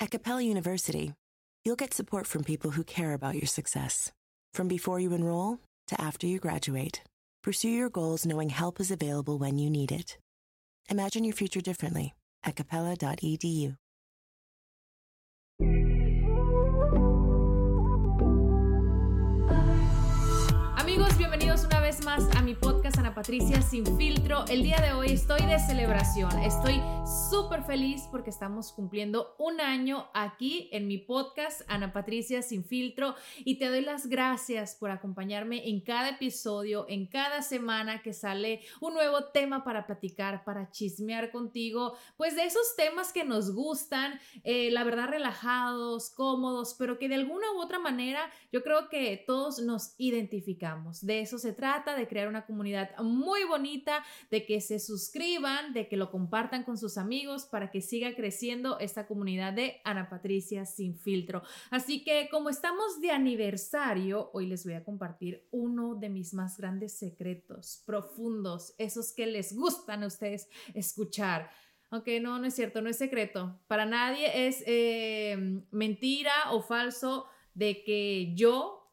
At Capella University, you'll get support from people who care about your success. From before you enroll to after you graduate, pursue your goals knowing help is available when you need it. Imagine your future differently at capella.edu. Amigos, bienvenidos una vez más a mi podcast Ana Patricia Sin Filtro. El día de hoy estoy de celebración. Estoy súper feliz porque estamos cumpliendo un año aquí en mi podcast Ana Patricia Sin Filtro y te doy las gracias por acompañarme en cada episodio, en cada semana que sale un nuevo tema para platicar, para chismear contigo, pues de esos temas que nos gustan, eh, la verdad relajados, cómodos, pero que de alguna u otra manera yo creo que todos nos identificamos. De eso se trata, de crear una comunidad muy bonita, de que se suscriban, de que lo compartan con sus amigos para que siga creciendo esta comunidad de Ana Patricia sin filtro. Así que como estamos de aniversario, hoy les voy a compartir uno de mis más grandes secretos, profundos, esos que les gustan a ustedes escuchar. Aunque no, no es cierto, no es secreto. Para nadie es eh, mentira o falso de que yo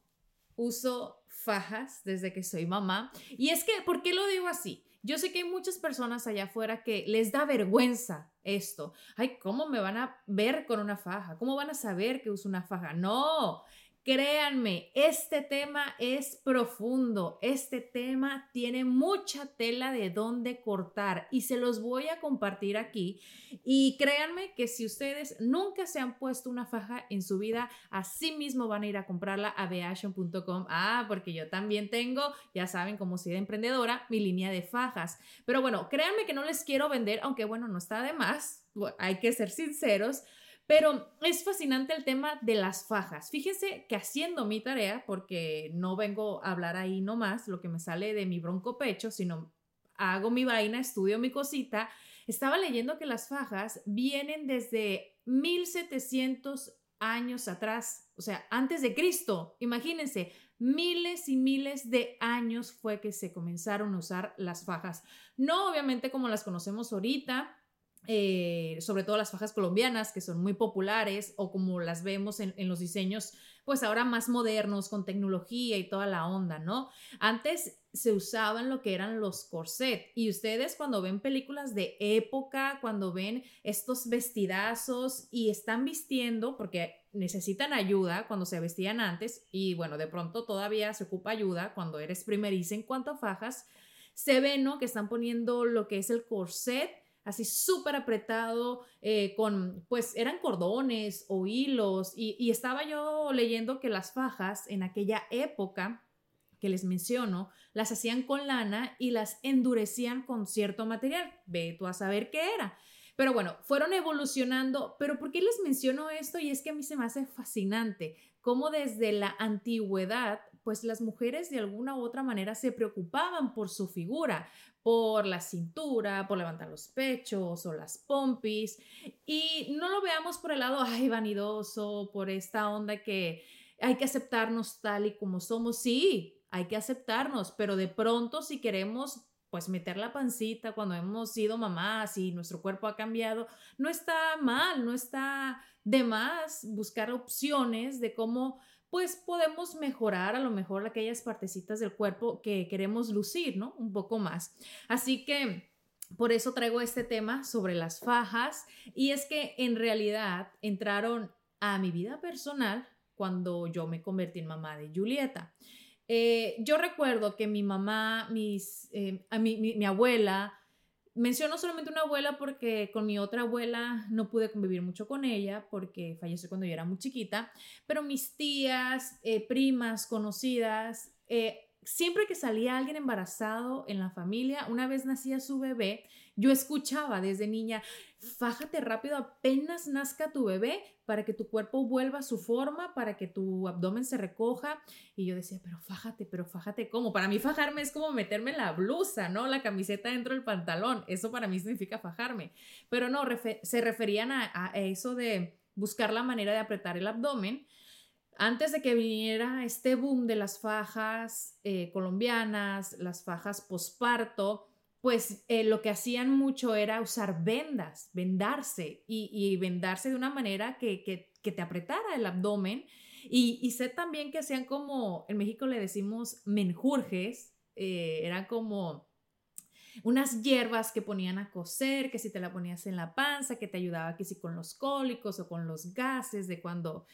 uso fajas desde que soy mamá. Y es que, ¿por qué lo digo así? Yo sé que hay muchas personas allá afuera que les da vergüenza esto. Ay, ¿cómo me van a ver con una faja? ¿Cómo van a saber que uso una faja? No, Créanme, este tema es profundo, este tema tiene mucha tela de dónde cortar y se los voy a compartir aquí. Y créanme que si ustedes nunca se han puesto una faja en su vida, así mismo van a ir a comprarla a beation.com. Ah, porque yo también tengo, ya saben, como soy de emprendedora, mi línea de fajas. Pero bueno, créanme que no les quiero vender, aunque bueno, no está de más, hay que ser sinceros. Pero es fascinante el tema de las fajas. Fíjense que haciendo mi tarea, porque no vengo a hablar ahí nomás lo que me sale de mi bronco pecho, sino hago mi vaina, estudio mi cosita, estaba leyendo que las fajas vienen desde 1700 años atrás, o sea, antes de Cristo. Imagínense, miles y miles de años fue que se comenzaron a usar las fajas. No obviamente como las conocemos ahorita, eh, sobre todo las fajas colombianas que son muy populares o como las vemos en, los diseños pues ahora más modernos con tecnología y toda la onda, ¿no? Antes se usaban lo que eran los corset y ustedes cuando ven películas de época, cuando ven estos vestidazos y están vistiendo porque necesitan ayuda cuando se vestían antes y bueno, de pronto todavía se ocupa ayuda cuando eres primeriza en cuanto a fajas, se ve, ¿no? Que están poniendo lo que es el corset así súper apretado, eh, con, pues eran cordones o hilos, y, y estaba yo leyendo que las fajas en aquella época que les menciono, las hacían con lana y las endurecían con cierto material. Ve tú a saber qué era. Pero bueno, fueron evolucionando. Pero ¿por qué les menciono esto? Y es que a mí se me hace fascinante cómo desde la antigüedad, pues las mujeres de alguna u otra manera se preocupaban por su figura, por la cintura, por levantar los pechos o las pompis. Y no lo veamos por el lado, ay, vanidoso, por esta onda que hay que aceptarnos tal y como somos. Sí, hay que aceptarnos, pero de pronto si queremos pues meter la pancita cuando hemos sido mamás y nuestro cuerpo ha cambiado, no está mal, no está de más buscar opciones de cómo pues podemos mejorar a lo mejor aquellas partecitas del cuerpo que queremos lucir, ¿no? Un poco más. Así que por eso traigo este tema sobre las fajas y es que en realidad entraron a mi vida personal cuando yo me convertí en mamá de Julieta. Eh, yo recuerdo que mi mamá, mis, eh, a mi, mi, abuela, menciono solamente una abuela porque con mi otra abuela no pude convivir mucho con ella porque falleció cuando yo era muy chiquita, pero mis tías, eh, primas, conocidas, siempre que salía alguien embarazado en la familia, una vez nacía su bebé, yo escuchaba desde niña, fájate rápido apenas nazca tu bebé para que tu cuerpo vuelva a su forma, para que tu abdomen se recoja. Y yo decía, pero fájate, pero fájate cómo. Para mí fajarme es como meterme la blusa, ¿no? La camiseta dentro del pantalón. Eso para mí significa fajarme. Pero no, se referían a, a eso de buscar la manera de apretar el abdomen antes de que viniera este boom de las fajas eh, colombianas, las fajas posparto, pues eh, lo que hacían mucho era usar vendas, vendarse y, vendarse de una manera que, te apretara el abdomen. Y, sé también que hacían como, en México le decimos menjurjes, eh, eran como unas hierbas que ponían a coser, que si te la ponías en la panza, que te ayudaba que si con los cólicos o con los gases de cuando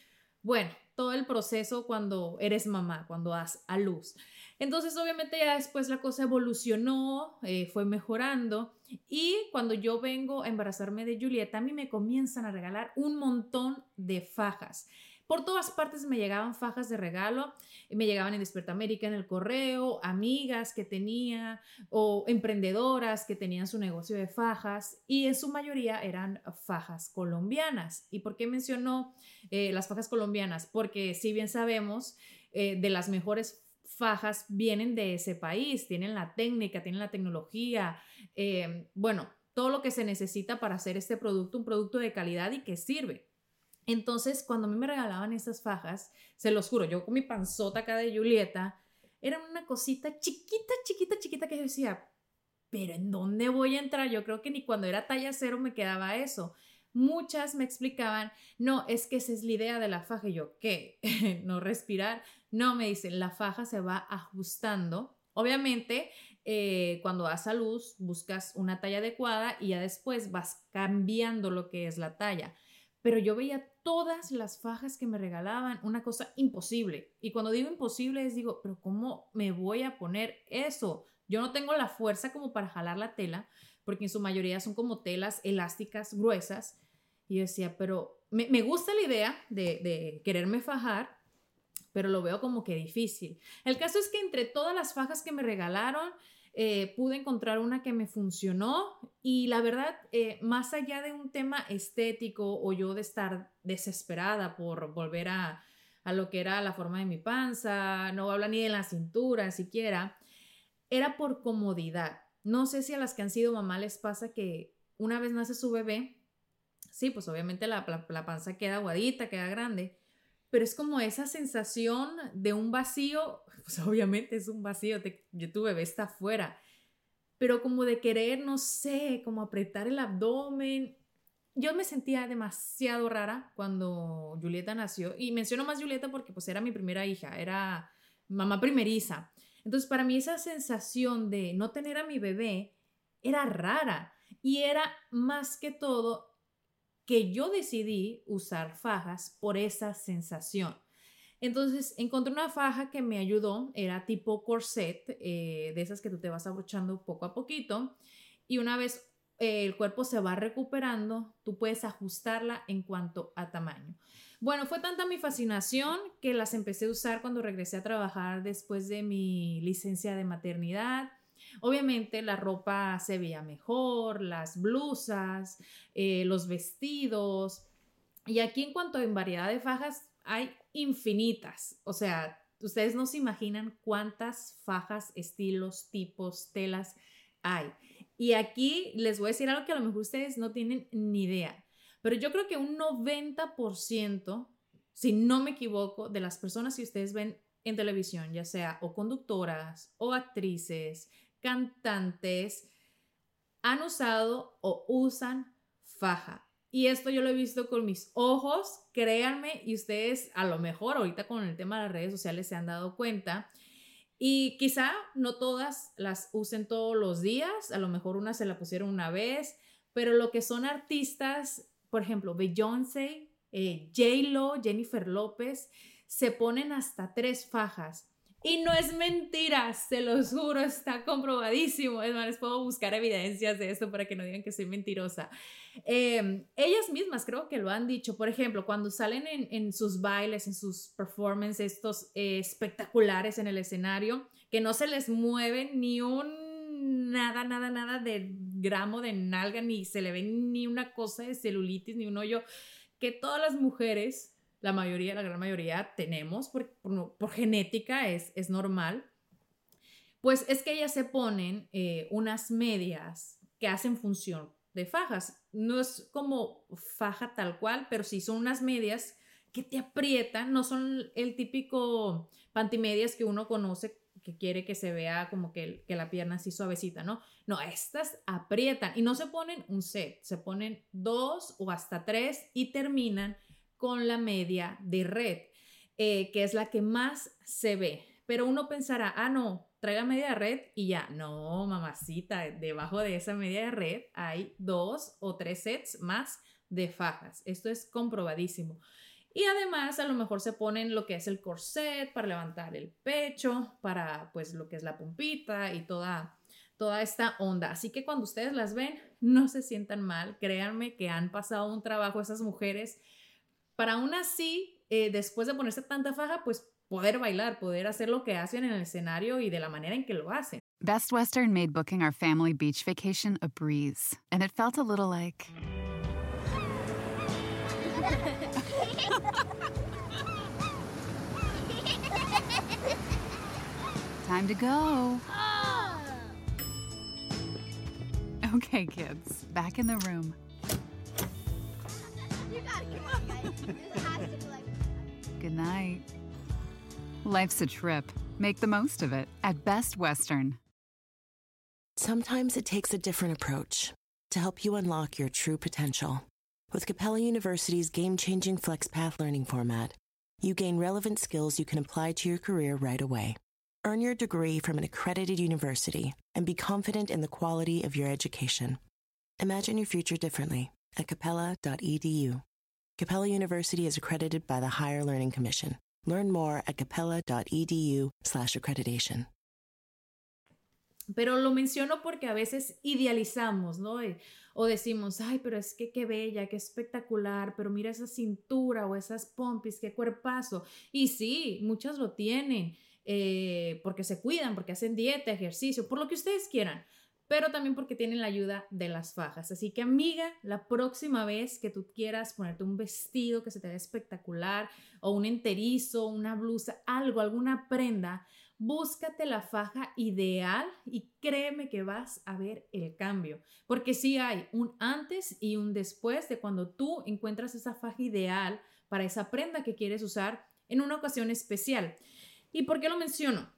bueno, todo el proceso cuando eres mamá, cuando das a luz. Entonces, obviamente ya después la cosa evolucionó, eh, fue mejorando y cuando yo vengo a embarazarme de Julieta, a mí me comienzan a regalar un montón de fajas. Por todas partes me llegaban fajas de regalo, me llegaban en Desperta América, en el correo, amigas que tenía o emprendedoras que tenían su negocio de fajas y en su mayoría eran fajas colombianas. ¿Y por qué mencionó eh, las fajas colombianas? Porque si bien sabemos eh, de las mejores fajas vienen de ese país, tienen la técnica, tienen la tecnología, eh, bueno, todo lo que se necesita para hacer este producto un producto de calidad y que sirve. Entonces, cuando a mí me regalaban estas fajas, se los juro, yo con mi panzota acá de Julieta, era una cosita chiquita, chiquita, chiquita que yo decía, pero ¿en dónde voy a entrar? Yo creo que ni cuando era talla cero me quedaba eso. Muchas me explicaban, no, es que esa es la idea de la faja. Y yo, ¿qué? ¿No respirar? No, me dicen, la faja se va ajustando. Obviamente, eh, cuando das a luz, buscas una talla adecuada y ya después vas cambiando lo que es la talla pero yo veía todas las fajas que me regalaban, una cosa imposible. Y cuando digo imposible es digo, pero ¿cómo me voy a poner eso? Yo no tengo la fuerza como para jalar la tela, porque en su mayoría son como telas elásticas gruesas. Y yo decía, pero me, me gusta la idea de, de quererme fajar, pero lo veo como que difícil. El caso es que entre todas las fajas que me regalaron, eh, pude encontrar una que me funcionó y la verdad, eh, más allá de un tema estético o yo de estar desesperada por volver a, a lo que era la forma de mi panza, no habla ni de la cintura siquiera, era por comodidad. No sé si a las que han sido mamá les pasa que una vez nace su bebé, sí, pues obviamente la, la, la panza queda aguadita, queda grande, pero es como esa sensación de un vacío, pues obviamente es un vacío, yo tu bebé está afuera, pero como de querer, no sé, como apretar el abdomen. Yo me sentía demasiado rara cuando Julieta nació y menciono más Julieta porque pues era mi primera hija, era mamá primeriza. Entonces para mí esa sensación de no tener a mi bebé era rara y era más que todo que yo decidí usar fajas por esa sensación. Entonces encontré una faja que me ayudó, era tipo corset, eh, de esas que tú te vas abrochando poco a poquito, y una vez eh, el cuerpo se va recuperando, tú puedes ajustarla en cuanto a tamaño. Bueno, fue tanta mi fascinación que las empecé a usar cuando regresé a trabajar después de mi licencia de maternidad. Obviamente la ropa se veía mejor, las blusas, eh, los vestidos. Y aquí en cuanto a variedad de fajas, hay infinitas. O sea, ustedes no se imaginan cuántas fajas, estilos, tipos, telas hay. Y aquí les voy a decir algo que a lo mejor ustedes no tienen ni idea. Pero yo creo que un 90%, si no me equivoco, de las personas que ustedes ven en televisión, ya sea o conductoras o actrices, cantantes han usado o usan faja. Y esto yo lo he visto con mis ojos, créanme, y ustedes a lo mejor ahorita con el tema de las redes sociales se han dado cuenta. Y quizá no todas las usen todos los días, a lo mejor una se la pusieron una vez, pero lo que son artistas, por ejemplo, Beyoncé, eh, J-Lo, Jennifer López, se ponen hasta tres fajas. Y no es mentira, se los juro, está comprobadísimo. Es más, les puedo buscar evidencias de esto para que no digan que soy mentirosa. Em, ellas mismas creo que lo han dicho. Por ejemplo, cuando salen en, sus bailes, en sus performances, estos eh, espectaculares en el escenario, que no se les mueve ni un nada, nada, nada de gramo de nalga, ni se le ve ni una cosa de celulitis, ni un hoyo, que todas las mujeres la mayoría, la gran mayoría tenemos por, por, genética, es, es normal, pues es que ellas se ponen eh, unas medias que hacen función de fajas. No es como faja tal cual, pero sí son unas medias que te aprietan, no son el típico pantimedias que uno conoce que quiere que se vea como que, que, la pierna así suavecita, ¿no? No, estas aprietan y no se ponen un set, se ponen dos o hasta tres y terminan con la media de red, eh, que es la que más se ve. Pero uno pensará, ah, no, trae la media de red y ya. No, mamacita, debajo de esa media de red hay dos o tres sets más de fajas. Esto es comprobadísimo. Y además a lo mejor se ponen lo que es el corset para levantar el pecho, para pues lo que es la pumpita y toda, toda esta onda. Así que cuando ustedes las ven, no se sientan mal. Créanme que han pasado un trabajo esas mujeres para aún así, eh, después de ponerse tanta faja, pues poder bailar, poder hacer lo que hacen en el escenario y de la manera en que lo hacen. Best Western made booking our family beach vacation a breeze, and it felt a little like. Time to go. Okay, kids, back in the room. Good night. Life's a trip. Make the most of it at Best Western. Sometimes it takes a different approach to help you unlock your true potential. With Capella University's game changing FlexPath learning format, you gain relevant skills you can apply to your career right away. Earn your degree from an accredited university and be confident in the quality of your education. Imagine your future differently at capella.edu. Capella University is accredited by the Higher Learning Commission. Learn more at capella.edu/accreditation. Pero lo menciono porque a veces idealizamos, ¿no? O decimos, ay, pero es que qué bella, qué espectacular, pero mira esa cintura o esas pompis, qué cuerpazo. Y sí, muchas lo tienen, eh, porque se cuidan, porque hacen dieta, ejercicio, por lo que ustedes quieran pero también porque tienen la ayuda de las fajas. Así que amiga, la próxima vez que tú quieras ponerte un vestido que se te vea espectacular o un enterizo, una blusa, algo, alguna prenda, búscate la faja ideal y créeme que vas a ver el cambio, porque sí hay un antes y un después de cuando tú encuentras esa faja ideal para esa prenda que quieres usar en una ocasión especial. ¿Y por qué lo menciono?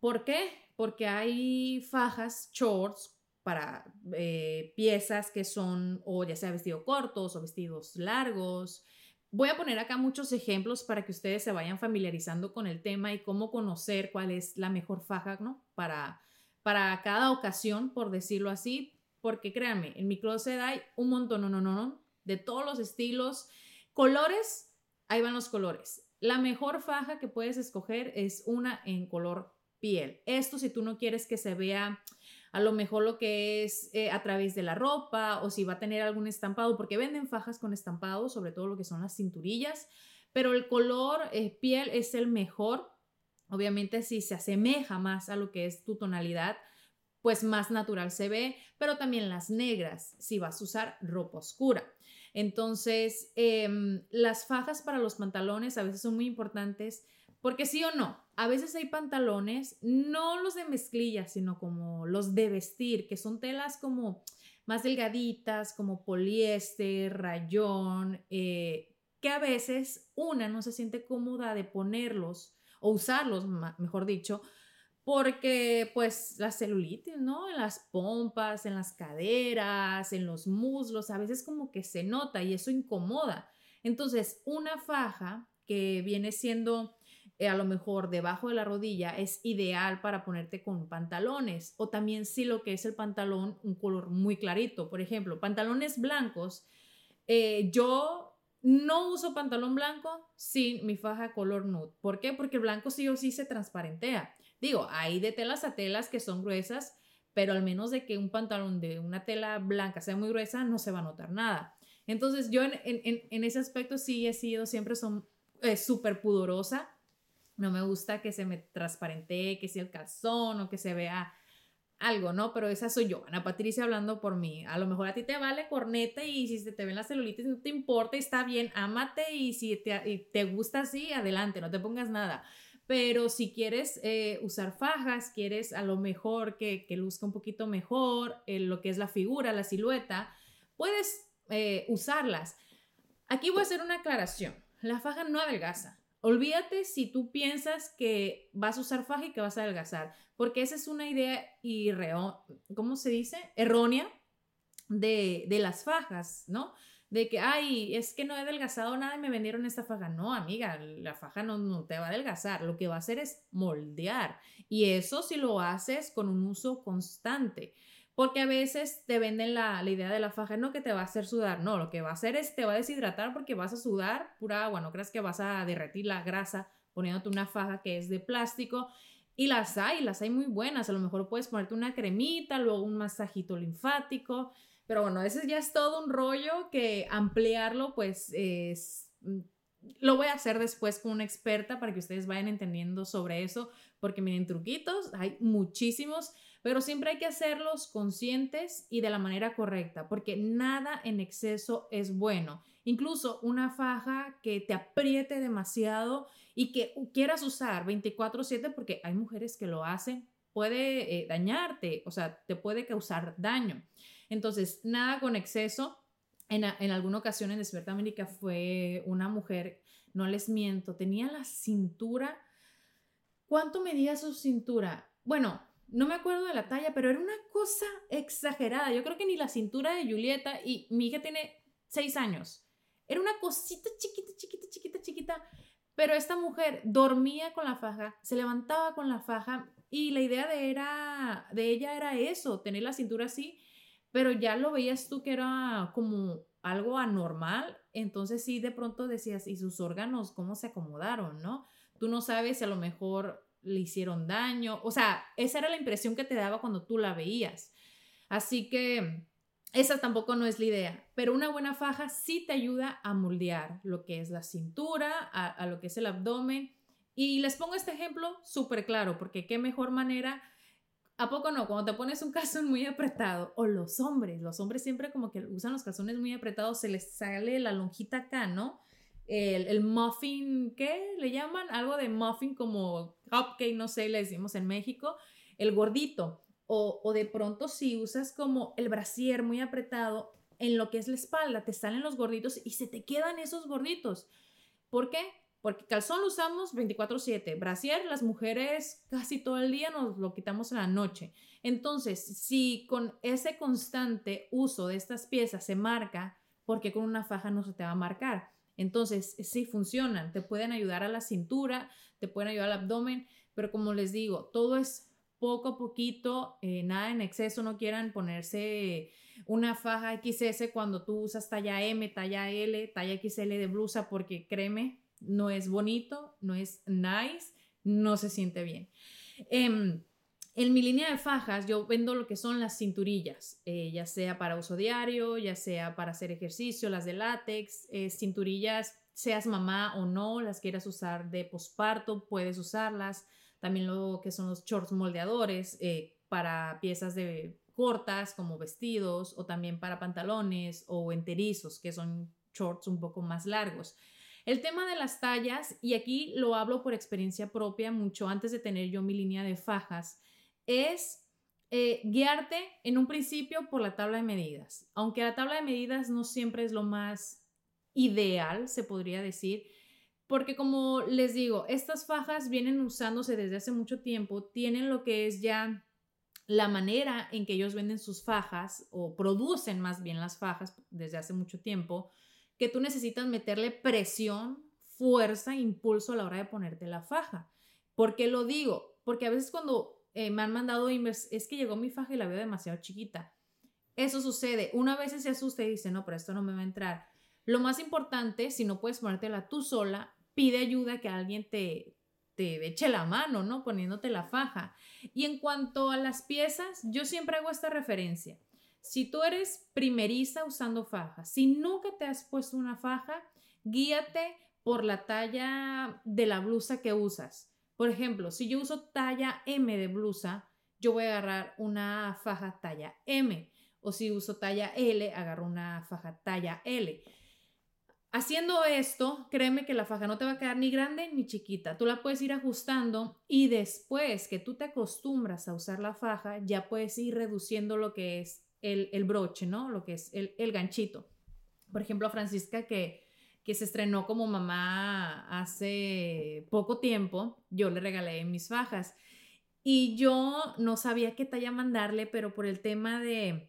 ¿Por qué? Porque hay fajas, shorts para eh, piezas que son o ya sea vestidos cortos o vestidos largos. Voy a poner acá muchos ejemplos para que ustedes se vayan familiarizando con el tema y cómo conocer cuál es la mejor faja, ¿no? Para, para cada ocasión, por decirlo así, porque créanme, en mi closet hay un montón, no, no, no, de todos los estilos, colores, ahí van los colores. La mejor faja que puedes escoger es una en color piel. Esto si tú no quieres que se vea a lo mejor lo que es eh, a través de la ropa o si va a tener algún estampado, porque venden fajas con estampado, sobre todo lo que son las cinturillas, pero el color eh, piel es el mejor. Obviamente si se asemeja más a lo que es tu tonalidad, pues más natural se ve, pero también las negras, si vas a usar ropa oscura. Entonces, em, las fajas para los pantalones a veces son muy importantes porque sí o no, a veces hay pantalones, no los de mezclilla, sino como los de vestir, que son telas como más delgaditas, como poliéster, rayón, eh, que a veces una no se siente cómoda de ponerlos o usarlos, mejor dicho, porque pues la celulitis, ¿no? En las pompas, en las caderas, en los muslos, a veces como que se nota y eso incomoda. Entonces, una faja que viene siendo eh, a lo mejor debajo de la rodilla es ideal para ponerte con pantalones o también si lo que es el pantalón un color muy clarito, por ejemplo, pantalones blancos, eh, yo no uso pantalón blanco sin mi faja color nude. ¿Por qué? Porque el blanco sí o sí se transparentea. Digo, hay de telas a telas que son gruesas, pero al menos de que un pantalón de una tela blanca sea muy gruesa, no se va a notar nada. Entonces yo en, ese aspecto sí he sido siempre son eh, súper pudorosa. No me gusta que se me transparente, que sea el calzón o que se vea algo, ¿no? Pero esa soy yo, Ana Patricia hablando por mí. A lo mejor a ti te vale corneta y si te ven las celulitis no te importa, está bien, ámate y si te, te gusta así, adelante, no te pongas nada. Pero si quieres eh, usar fajas, quieres a lo mejor que, que luzca un poquito mejor eh, lo que es la figura, la silueta, puedes eh, usarlas. Aquí voy a hacer una aclaración. La faja no adelgaza. Olvídate si tú piensas que vas a usar faja y que vas a adelgazar, porque esa es una idea irreo, ¿cómo se dice? Errónea de, de las fajas, ¿no? de que, ay, es que no he adelgazado nada y me vendieron esta faja. No, amiga, la faja no, no, te va a adelgazar, lo que va a hacer es moldear. Y eso si lo haces con un uso constante. Porque a veces te venden la, la, idea de la faja, no que te va a hacer sudar, no, lo que va a hacer es te va a deshidratar porque vas a sudar pura agua, no creas que vas a derretir la grasa poniéndote una faja que es de plástico. Y las hay, las hay muy buenas, a lo mejor puedes ponerte una cremita, luego un masajito linfático, pero bueno, ese ya es todo un rollo que ampliarlo pues es... Mm, lo voy a hacer después con una experta para que ustedes vayan entendiendo sobre eso, porque miren, truquitos, hay muchísimos, pero siempre hay que hacerlos conscientes y de la manera correcta, porque nada en exceso es bueno. Incluso una faja que te apriete demasiado y que quieras usar 24/7, porque hay mujeres que lo hacen, puede eh, dañarte, o sea, te puede causar daño. Entonces, nada con exceso. En, alguna ocasión en Despierta América fue una mujer, no les miento, tenía la cintura. ¿Cuánto medía su cintura? Bueno, no me acuerdo de la talla, pero era una cosa exagerada. Yo creo que ni la cintura de Julieta y mi hija tiene seis años. Era una cosita chiquita, chiquita, chiquita, chiquita. Pero esta mujer dormía con la faja, se levantaba con la faja y la idea de, era, de ella era eso, tener la cintura así pero ya lo veías tú que era como algo anormal, entonces sí de pronto decías, ¿y sus órganos cómo se acomodaron, no? Tú no sabes si a lo mejor le hicieron daño, o sea, esa era la impresión que te daba cuando tú la veías. Así que esa tampoco no es la idea, pero una buena faja sí te ayuda a moldear lo que es la cintura, a, lo que es el abdomen. Y les pongo este ejemplo súper claro, porque qué mejor manera ¿A poco no? Cuando te pones un calzón muy apretado, o los hombres, los hombres siempre como que usan los calzones muy apretados, se les sale la lonjita acá, ¿no? El, el muffin, ¿qué le llaman? Algo de muffin como cupcake, no sé, le decimos en México, el gordito. O, o de pronto si usas como el brasier muy apretado, en lo que es la espalda, te salen los gorditos y se te quedan esos gorditos. ¿Por qué? Porque calzón lo usamos 24/7, brasier las mujeres casi todo el día nos lo quitamos en la noche. Entonces, si con ese constante uso de estas piezas se marca, porque con una faja no se te va a marcar? Entonces, sí funcionan, te pueden ayudar a la cintura, te pueden ayudar al abdomen, pero como les digo, todo es poco a poquito, eh, nada en exceso, no quieran ponerse una faja XS cuando tú usas talla M, talla L, talla XL de blusa, porque créeme, no es bonito, no es nice, no se siente bien. Em, en mi línea de fajas yo vendo lo que son las cinturillas, eh, ya sea para uso diario, ya sea para hacer ejercicio, las de látex, eh, cinturillas, seas mamá o no, las quieras usar de posparto, puedes usarlas. También lo que son los shorts moldeadores eh, para piezas de cortas como vestidos o también para pantalones o enterizos que son shorts un poco más largos. El tema de las tallas, y aquí lo hablo por experiencia propia, mucho antes de tener yo mi línea de fajas, es eh, guiarte en un principio por la tabla de medidas. Aunque la tabla de medidas no siempre es lo más ideal, se podría decir, porque como les digo, estas fajas vienen usándose desde hace mucho tiempo, tienen lo que es ya la manera en que ellos venden sus fajas o producen más bien las fajas desde hace mucho tiempo que tú necesitas meterle presión, fuerza, impulso a la hora de ponerte la faja. ¿Por qué lo digo? Porque a veces cuando eh, me han mandado es que llegó mi faja y la veo demasiado chiquita. Eso sucede. Una vez se asusta y dice, no, pero esto no me va a entrar. Lo más importante, si no puedes ponértela tú sola, pide ayuda que alguien te, te eche la mano, ¿no? Poniéndote la faja. Y en cuanto a las piezas, yo siempre hago esta referencia. Si tú eres primeriza usando faja, si nunca te has puesto una faja, guíate por la talla de la blusa que usas. Por ejemplo, si yo uso talla M de blusa, yo voy a agarrar una faja talla M. O si uso talla L, agarro una faja talla L. Haciendo esto, créeme que la faja no te va a quedar ni grande ni chiquita. Tú la puedes ir ajustando y después que tú te acostumbras a usar la faja, ya puedes ir reduciendo lo que es el, broche, ¿no? Lo que es el, el ganchito. Por ejemplo, Francisca que, que se estrenó como mamá hace poco tiempo, yo le regalé mis fajas. Y yo no sabía qué talla mandarle, pero por el tema de...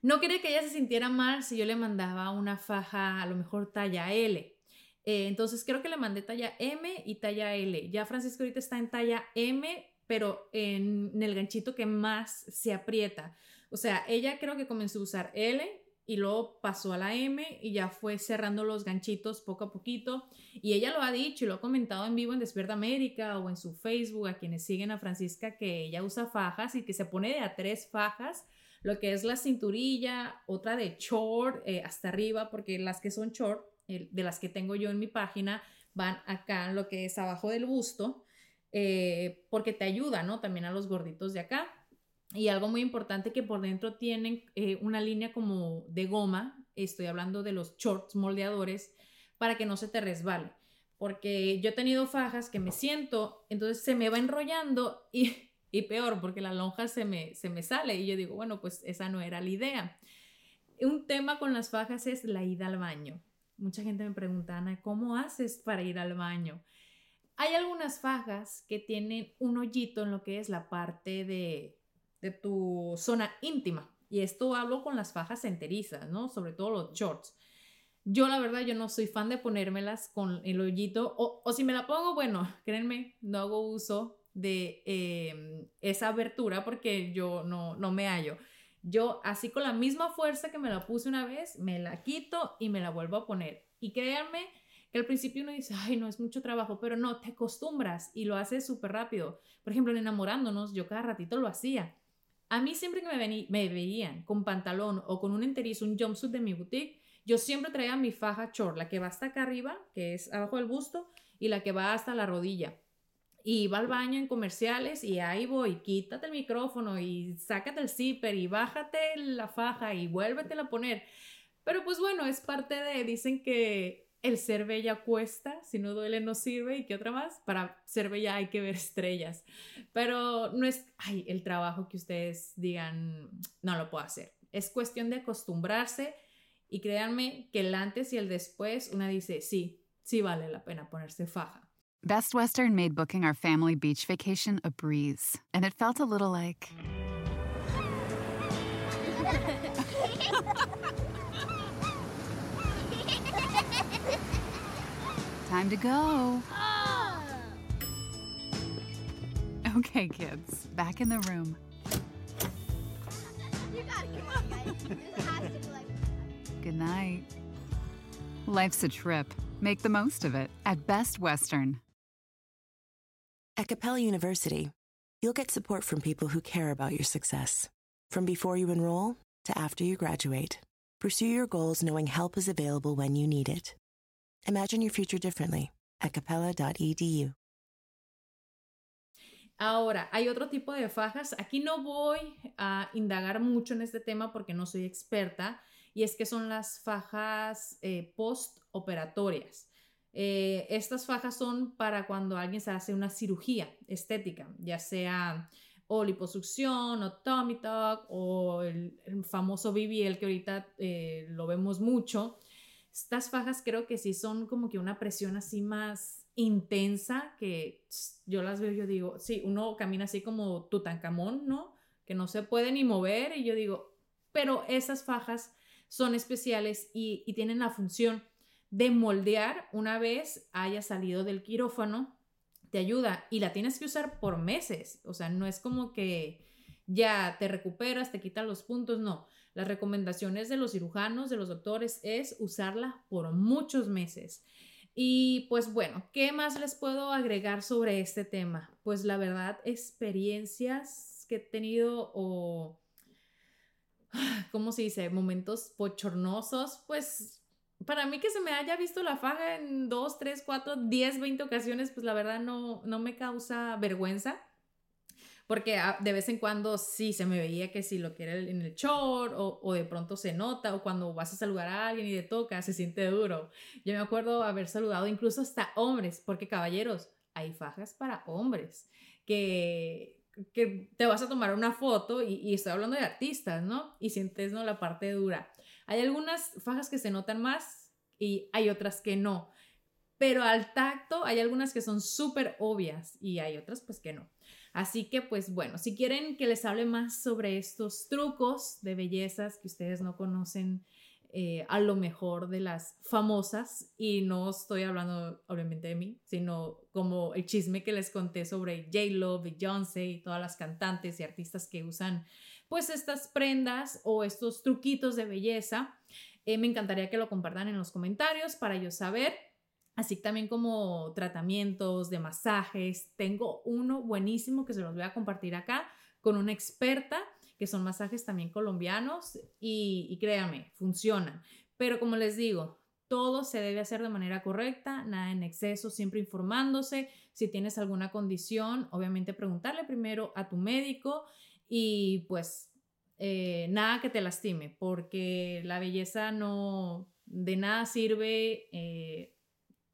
No quería que ella se sintiera mal si yo le mandaba una faja, a lo mejor talla L. Eh, entonces creo que le mandé talla M y talla L. Ya Francisco ahorita está en talla M, pero en el ganchito que más se aprieta. O sea, ella creo que comenzó a usar L y luego pasó a la M y ya fue cerrando los ganchitos poco a poquito. Y ella lo ha dicho y lo ha comentado en vivo en Despierta América o en su Facebook a quienes siguen a Francisca que ella usa fajas y que se pone de a tres fajas, lo que es la cinturilla, otra de short eh, hasta arriba, porque las que son short, de las que tengo yo en mi página, van acá lo que es abajo del busto, eh, porque te ayuda, ¿no? También a los gorditos de acá. Y algo muy importante que por dentro tienen eh, una línea como de goma, estoy hablando de los shorts moldeadores, para que no se te resbale. Porque yo he tenido fajas que me siento, entonces se me va enrollando y, y peor, porque la lonja se me, se me sale y yo digo, bueno, pues esa no era la idea. Un tema con las fajas es la ida al baño. Mucha gente me pregunta, Ana, ¿cómo haces para ir al baño? Hay algunas fajas que tienen un hoyito en lo que es la parte de, de tu zona íntima. Y esto hablo con las fajas enterizas, ¿no? Sobre todo los shorts. Yo la verdad, yo no soy fan de ponérmelas con el hoyito. O, si me la pongo, bueno, créanme, no hago uso de em, esa abertura porque yo no, no me hallo. Yo así con la misma fuerza que me la puse una vez, me la quito y me la vuelvo a poner. Y créanme que al principio uno dice, ay, no es mucho trabajo, pero no, te acostumbras y lo haces súper rápido. Por ejemplo, en enamorándonos, yo cada ratito lo hacía. A mí siempre que me, me veían con pantalón o con un enterizo, un jumpsuit de mi boutique, yo siempre traía mi faja short, la que va hasta acá arriba, que es abajo del busto, y la que va hasta la rodilla. Y iba al baño en comerciales y ahí voy, quítate el micrófono y sácate el zipper y bájate la faja y vuélvetela a poner. Pero pues bueno, es parte de, dicen que el ser bella cuesta, si no duele no sirve y qué otra más, para ser bella hay que ver estrellas, pero no es, ay, el trabajo que ustedes digan, no lo puedo hacer, es cuestión de acostumbrarse y créanme que el antes y el después, una dice, sí, sí vale la pena ponerse faja. Best Western made booking our family beach vacation a breeze, and it felt a little like... Time to go. Okay, kids, back in the room. Good night. Life's a trip. Make the most of it at Best Western. At Capella University, you'll get support from people who care about your success. From before you enroll to after you graduate, pursue your goals knowing help is available when you need it. Imagine your future differently at capella.edu. Ahora, hay otro tipo de fajas. Aquí no voy a indagar mucho en este tema porque no soy experta, y es que son las fajas eh, postoperatorias. Eh, estas fajas son para cuando alguien se hace una cirugía estética, ya sea o liposucción o tummy tuck o el, famoso BBL que ahorita eh, lo vemos mucho. Estas fajas creo que sí son como que una presión así más intensa que yo las veo, yo digo, sí, uno camina así como Tutankamón, ¿no? Que no se puede ni mover y yo digo, pero esas fajas son especiales y, y tienen la función de moldear una vez haya salido del quirófano, te ayuda y la tienes que usar por meses, o sea, no es como que ya te recuperas, te quitan los puntos, no Las recomendaciones de los cirujanos, de los doctores, es usarla por muchos meses. Y pues bueno, ¿qué más les puedo agregar sobre este tema? Pues la verdad, experiencias que he tenido o, ¿cómo se dice? Momentos pochornosos, pues para mí que se me haya visto la faja en 2, 3, 4, 10, 20 ocasiones, pues la verdad no, no me causa vergüenza. Porque ah, de vez en cuando sí se me veía que si lo quiere en el short o, o, de pronto se nota o cuando vas a saludar a alguien y te toca se siente duro. Yo me acuerdo haber saludado incluso hasta hombres, porque caballeros, hay fajas para hombres que, que te vas a tomar una foto y, y, estoy hablando de artistas, ¿no? Y sientes, ¿no? La parte dura. Hay algunas fajas que se notan más y hay otras que no. Pero al tacto hay algunas que son súper obvias y hay otras pues que no. Así que pues bueno, si quieren que les hable más sobre estos trucos de bellezas que ustedes no conocen eh, a lo mejor de las famosas y no estoy hablando obviamente de mí, sino como el chisme que les conté sobre J-Lo, Beyoncé y todas las cantantes y artistas que usan pues estas prendas o estos truquitos de belleza. Eh, me encantaría que lo compartan en los comentarios para yo saber así también como tratamientos de masajes. Tengo uno buenísimo que se los voy a compartir acá con una experta, que son masajes también colombianos y, y créanme, funcionan. Pero como les digo, todo se debe hacer de manera correcta, nada en exceso, siempre informándose. Si tienes alguna condición, obviamente preguntarle primero a tu médico y pues eh, nada que te lastime, porque la belleza no de nada sirve eh,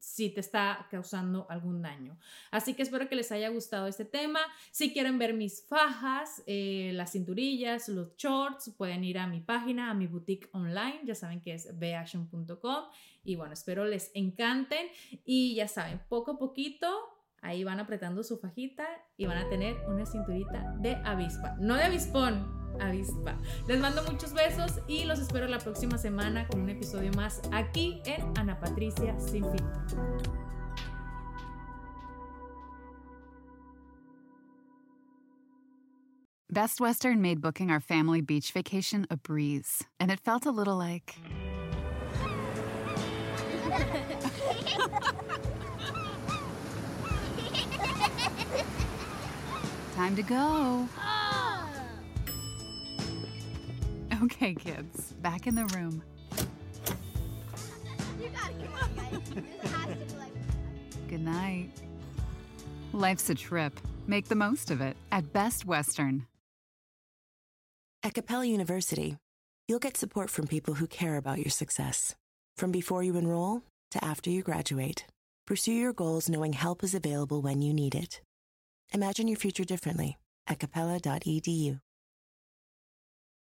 si te está causando algún daño. Así que espero que les haya gustado este tema. Si quieren ver mis fajas, eh, las cinturillas, los shorts, pueden ir a mi página, a mi boutique online. Ya saben que es beaction.com. Y bueno, espero les encanten. Y ya saben, poco a poquito ahí van apretando su fajita y van a tener una cinturita de avispa. No de avispón, avispa. Les mando muchos besos y los espero la próxima semana con un episodio más aquí en Ana Patricia Sin Filtro. Best Western made booking our family beach vacation a breeze, and it felt a little like. Time to go. Okay, kids, back in the room. You gotta come on, guys. This has to be like. Good night. Life's a trip. Make the most of it at Best Western. At Capella University, you'll get support from people who care about your success. From before you enroll to after you graduate, pursue your goals knowing help is available when you need it. Imagine your future differently at capella.edu.